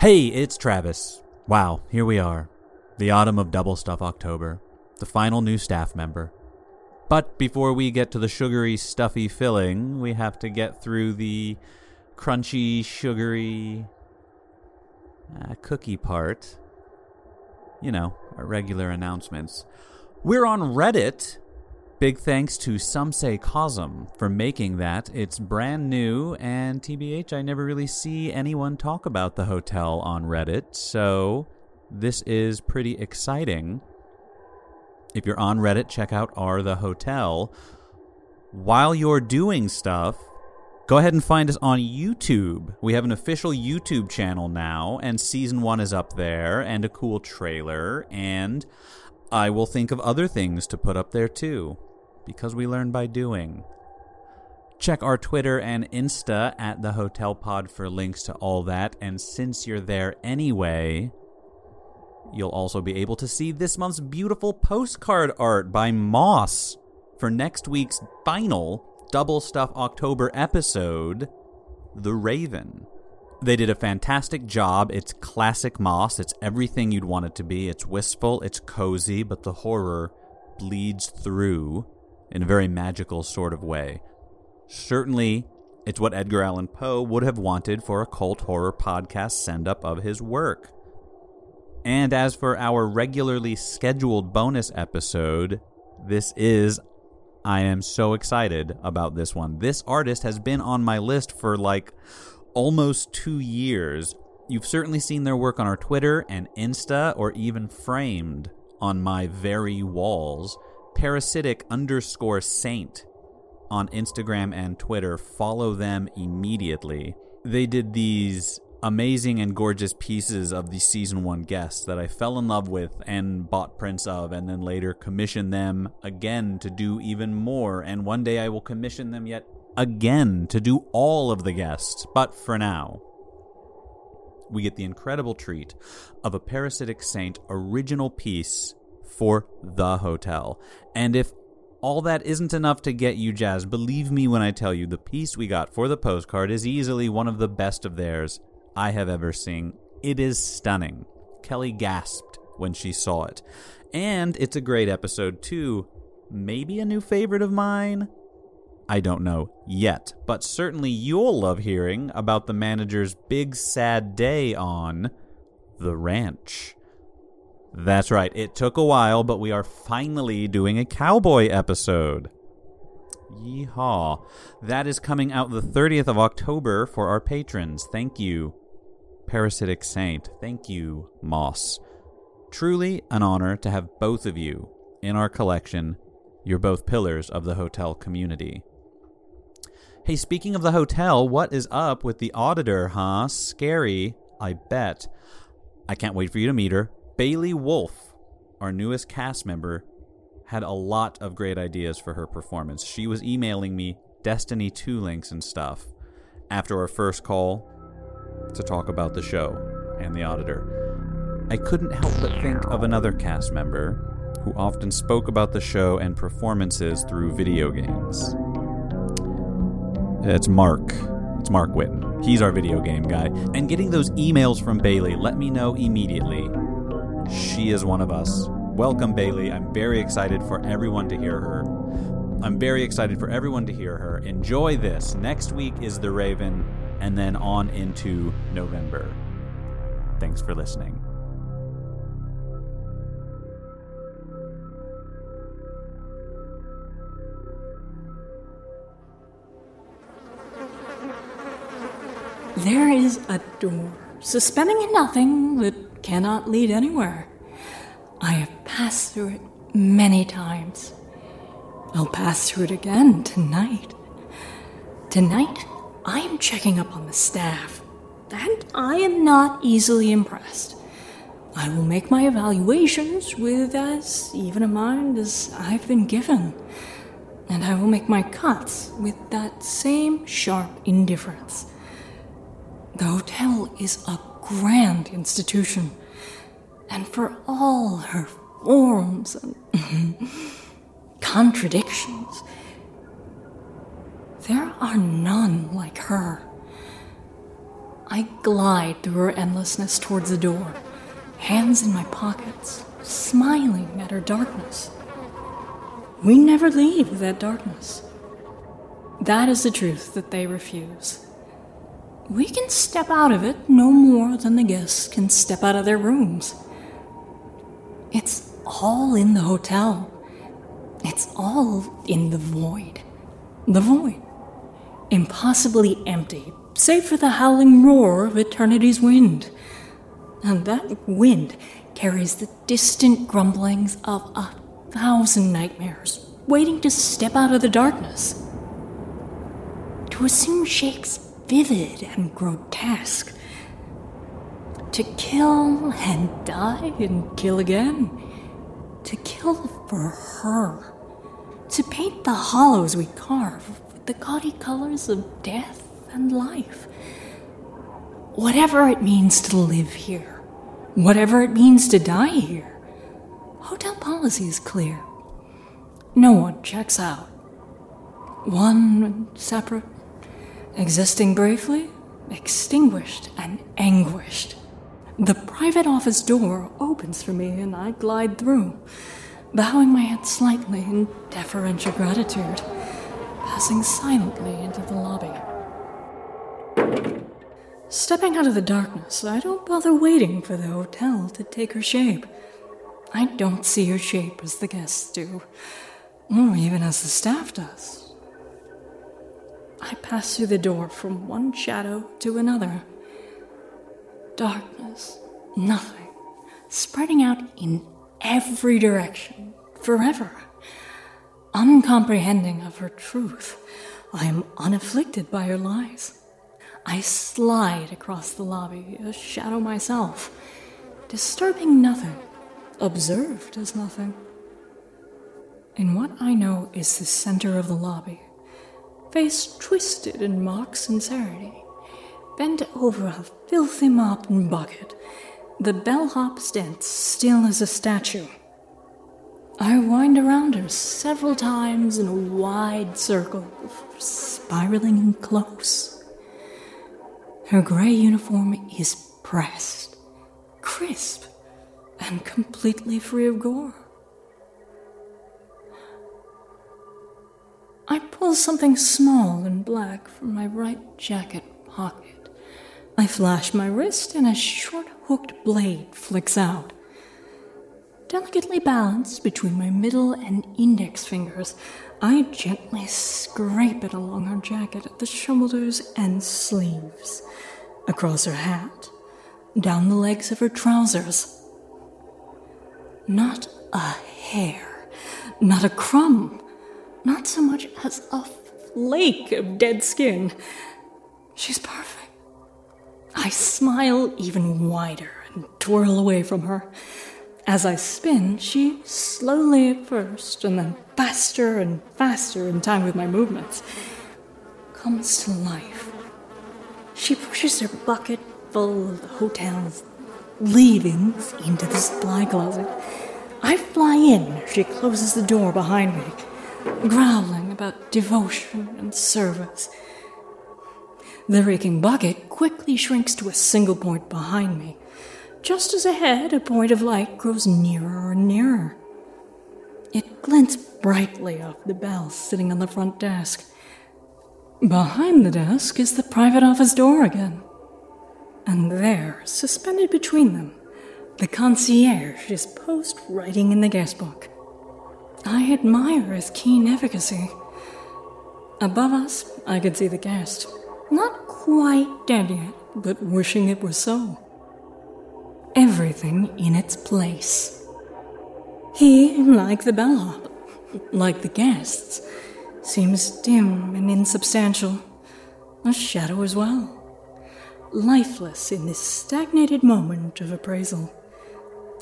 Hey, it's Travis. Wow, here we are. The autumn of Double Stuff October. The final new staff member. But before we get to the sugary, stuffy filling, we have to get through the crunchy, sugary uh, cookie part. You know, our regular announcements. We're on Reddit. Big thanks to Some Say Cosm for making that. It's brand new, and TBH, I never really see anyone talk about the hotel on Reddit, so this is pretty exciting. If you're on Reddit, check out Are the Hotel. While you're doing stuff, go ahead and find us on YouTube. We have an official YouTube channel now, and season one is up there, and a cool trailer, and I will think of other things to put up there too, because we learn by doing. Check our Twitter and Insta at the Hotel Pod for links to all that, and since you're there anyway, You'll also be able to see this month's beautiful postcard art by Moss for next week's final Double Stuff October episode, The Raven. They did a fantastic job. It's classic Moss. It's everything you'd want it to be. It's wistful, it's cozy, but the horror bleeds through in a very magical sort of way. Certainly, it's what Edgar Allan Poe would have wanted for a cult horror podcast send up of his work. And as for our regularly scheduled bonus episode, this is. I am so excited about this one. This artist has been on my list for like almost two years. You've certainly seen their work on our Twitter and Insta, or even framed on my very walls. Parasitic underscore saint on Instagram and Twitter. Follow them immediately. They did these amazing and gorgeous pieces of the season one guests that I fell in love with and bought prints of, and then later commissioned them again to do even more. And one day I will commission them yet again to do all of the guests. But for now, we get the incredible treat of a Parasitic Saint original piece for the hotel. And if all that isn't enough to get you jazzed, believe me when I tell you the piece we got for the postcard is easily one of the best of theirs I have ever seen. It is stunning. Kelly gasped when she saw it. And it's a great episode, too. Maybe a new favorite of mine? I don't know yet, but certainly you'll love hearing about the manager's big sad day on the ranch. That's right, it took a while, but we are finally doing a cowboy episode. Yeehaw. That is coming out the 30th of October for our patrons. Thank you. Parasitic Saint. Thank you, Moss. Truly an honor to have both of you in our collection. You're both pillars of the hotel community. Hey, speaking of the hotel, what is up with the auditor, huh? Scary, I bet. I can't wait for you to meet her. Bailey Wolf, our newest cast member, had a lot of great ideas for her performance. She was emailing me Destiny 2 links and stuff after our first call to talk about the show and the auditor. I couldn't help but think of another cast member who often spoke about the show and performances through video games. It's Mark. It's Mark Whitten. He's our video game guy. And getting those emails from Bailey, let me know immediately. She is one of us. Welcome, Bailey. I'm very excited for everyone to hear her. I'm very excited for everyone to hear her. Enjoy this. Next week is The Raven and then on into November. Thanks for listening. There is a door suspending in nothing that cannot lead anywhere. I have passed through it many times. I'll pass through it again tonight. Tonight, I am checking up on the staff, and I am not easily impressed. I will make my evaluations with as even a mind as I've been given, and I will make my cuts with that same sharp indifference. The hotel is a grand institution, and for all her forms and contradictions, there are none like her. I glide through her endlessness towards the door, hands in my pockets, smiling at her darkness. We never leave that darkness. That is the truth that they refuse. We can step out of it no more than the guests can step out of their rooms. It's all in the hotel. It's all in the void. The void. Impossibly empty, save for the howling roar of eternity's wind. And that wind carries the distant grumblings of a thousand nightmares waiting to step out of the darkness. To assume shapes vivid and grotesque. To kill and die and kill again. To kill for her. To paint the hollows we carve with the gaudy colors of death and life. Whatever it means to live here, whatever it means to die here, hotel policy is clear. No one checks out. One separate, existing briefly, extinguished and anguished. The private office door opens for me and I glide through, bowing my head slightly in deferential gratitude, passing silently into the lobby. Stepping out of the darkness, I don't bother waiting for the hotel to take her shape. I don't see her shape as the guests do, or even as the staff does. I pass through the door from one shadow to another. Darkness, nothing, spreading out in every direction, forever. Uncomprehending of her truth, I am unafflicted by her lies. I slide across the lobby, a shadow myself, disturbing nothing, observed as nothing. In what I know is the center of the lobby, face twisted in mock sincerity, bent over a filthy mop and bucket, the bellhop stands still as a statue. I wind around her several times in a wide circle spiraling in close. Her gray uniform is pressed, crisp, and completely free of gore. I pull something small and black from my right jacket pocket. I flash my wrist, and a short hooked blade flicks out. Delicately balanced between my middle and index fingers, I gently scrape it along her jacket at the shoulders and sleeves, across her hat, down the legs of her trousers. Not a hair, not a crumb, not so much as a flake of dead skin. She's perfect. I smile even wider and twirl away from her. As I spin, she slowly at first, and then faster and faster in time with my movements, comes to life. She pushes her bucket full of the hotel's leavings into the supply closet. I fly in she closes the door behind me, growling about devotion and service. The reeking bucket quickly shrinks to a single point behind me. Just as ahead, a point of light grows nearer and nearer. It glints brightly off the bell sitting on the front desk. Behind the desk is the private office door again. And there, suspended between them, the concierge is post writing in the guest book. I admire his keen efficacy. Above us, I could see the guest. Not quite dead yet, but wishing it were so. Everything in its place. He, like the bellhop, like the guests, seems dim and insubstantial, a shadow as well, lifeless in this stagnated moment of appraisal.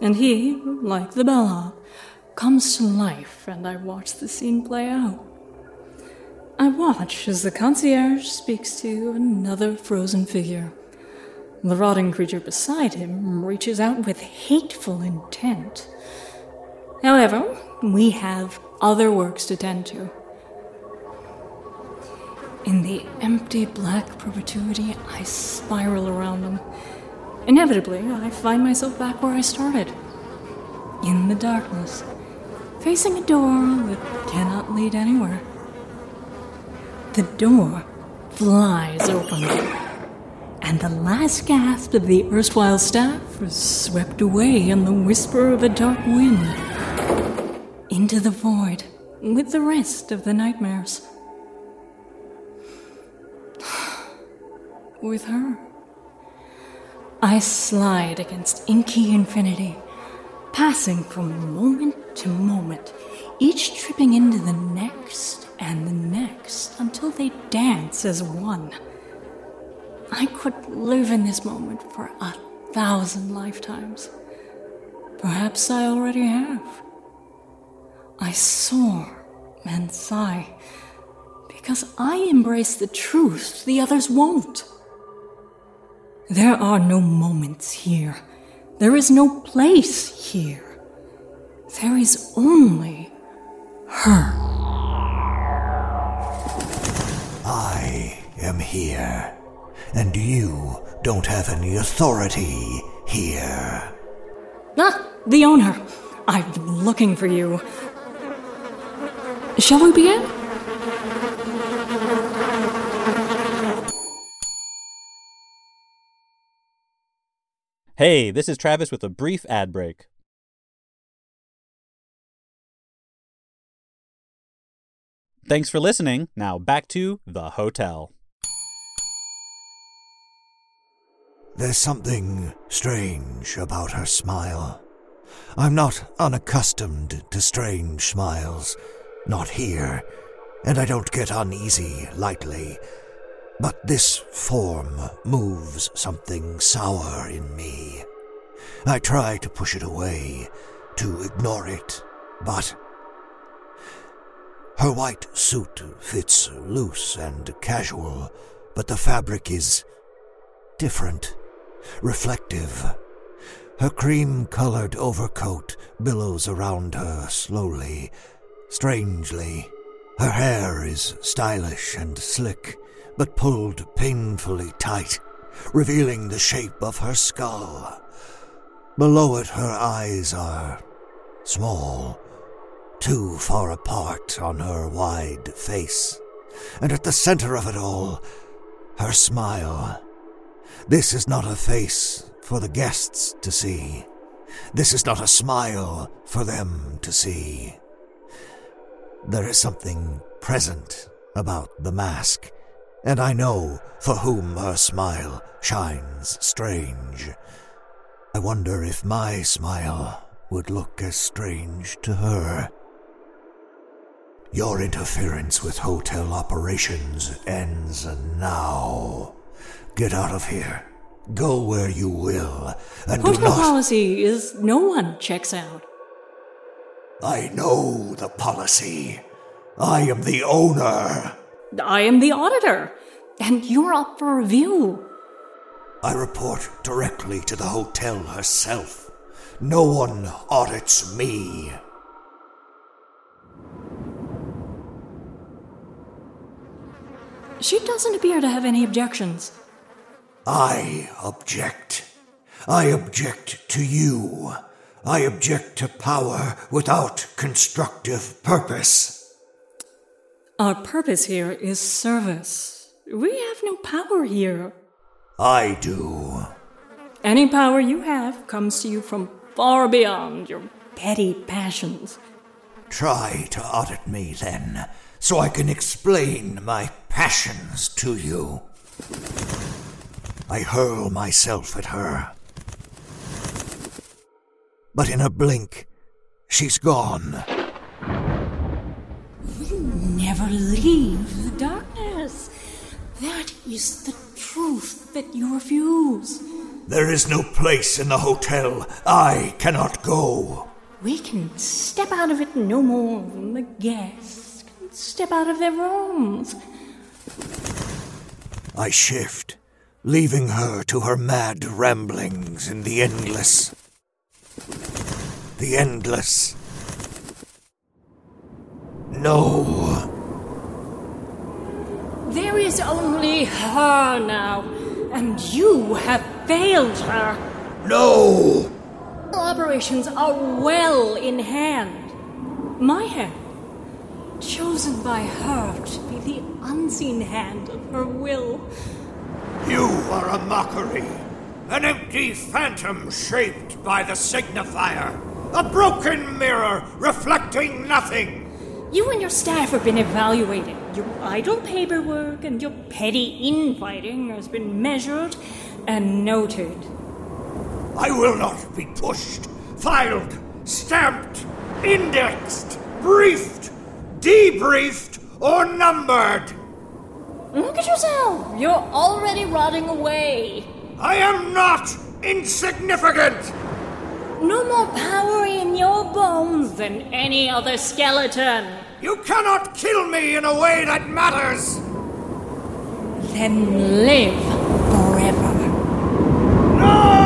And he, like the bellhop, comes to life, and I watch the scene play out. I watch as the concierge speaks to another frozen figure. The rotting creature beside him reaches out with hateful intent. However, we have other works to tend to. In the empty black perpetuity, I spiral around them. Inevitably, I find myself back where I started. In the darkness, facing a door that cannot lead anywhere. The door flies open, and the last gasp of the erstwhile staff is swept away in the whisper of a dark wind into the void with the rest of the nightmares. with her. I slide against inky infinity, passing from moment to moment, each tripping into the next and the next until they dance as one. I could live in this moment for a thousand lifetimes. Perhaps I already have. I soar and sigh because I embrace the truth the others won't. There are no moments here. There is no place here. There is only her. I am here, and you don't have any authority here. Ah, the owner. I've been looking for you. Shall we begin? Hey, this is Travis with a brief ad break. Thanks for listening. Now back to the hotel. There's something strange about her smile. I'm not unaccustomed to strange smiles, not here, and I don't get uneasy lightly. But this form moves something sour in me. I try to push it away, to ignore it, but. Her white suit fits loose and casual, but the fabric is different, reflective. Her cream colored overcoat billows around her slowly, strangely. Her hair is stylish and slick, but pulled painfully tight, revealing the shape of her skull. Below it, her eyes are small, too far apart on her wide face. And at the center of it all, her smile. This is not a face for the guests to see. This is not a smile for them to see. There is something present about the mask, and I know for whom her smile shines strange. I wonder if my smile would look as strange to her. Your interference with hotel operations ends now. Get out of here. Go where you will, and do Hotel not. policy is no one checks out. I know the policy. I am the owner. I am the auditor, and you're up for review. I report directly to the hotel herself. No one audits me. She doesn't appear to have any objections. I object. I object to you. I object to power without constructive purpose. Our purpose here is service. We have no power here. I do. Any power you have comes to you from far beyond your petty passions. Try to audit me then, so I can explain my passions to you. I hurl myself at her. But in a blink, she's gone. Never leave the darkness. That is the truth that you refuse. There is no place in the hotel I cannot go. We can step out of it no more than the guests can step out of their rooms. I shift, leaving her to her mad ramblings in the endless. The endless. No. There is only her now, and you have failed her. No! Operations are well in hand. My hand, chosen by her to be the unseen hand of her will. You are a mockery. An empty phantom shaped by the signifier. A broken mirror reflecting nothing. You and your staff have been evaluated. Your idle paperwork and your petty infighting has been measured and noted. I will not be pushed, filed, stamped, indexed, briefed, debriefed, or numbered. Look at yourself. You're already rotting away. I am not insignificant. No more power in your bones than any other skeleton. You cannot kill me in a way that matters. Then live forever. No!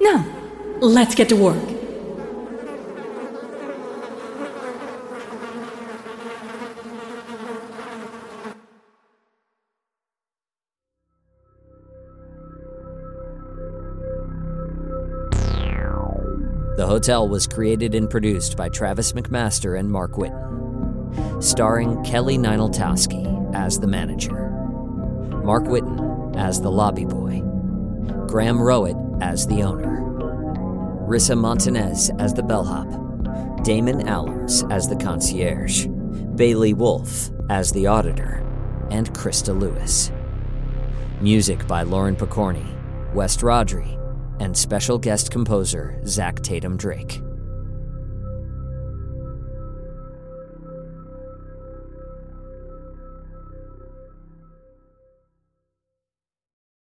Now, let's get to work. Hotel was created and produced by Travis McMaster and Mark Whitten, starring Kelly Nienaltowski as the manager, Mark Whitten as the lobby boy, Graham Rowat as the owner, Rissa Montañez as the bellhop, Damon Alums as the concierge, Bailey Wolf as the auditor, and Christa Lewis. Music by Lauren Pokorney, West Rodri, and special guest composer Zach Tatom-Drake.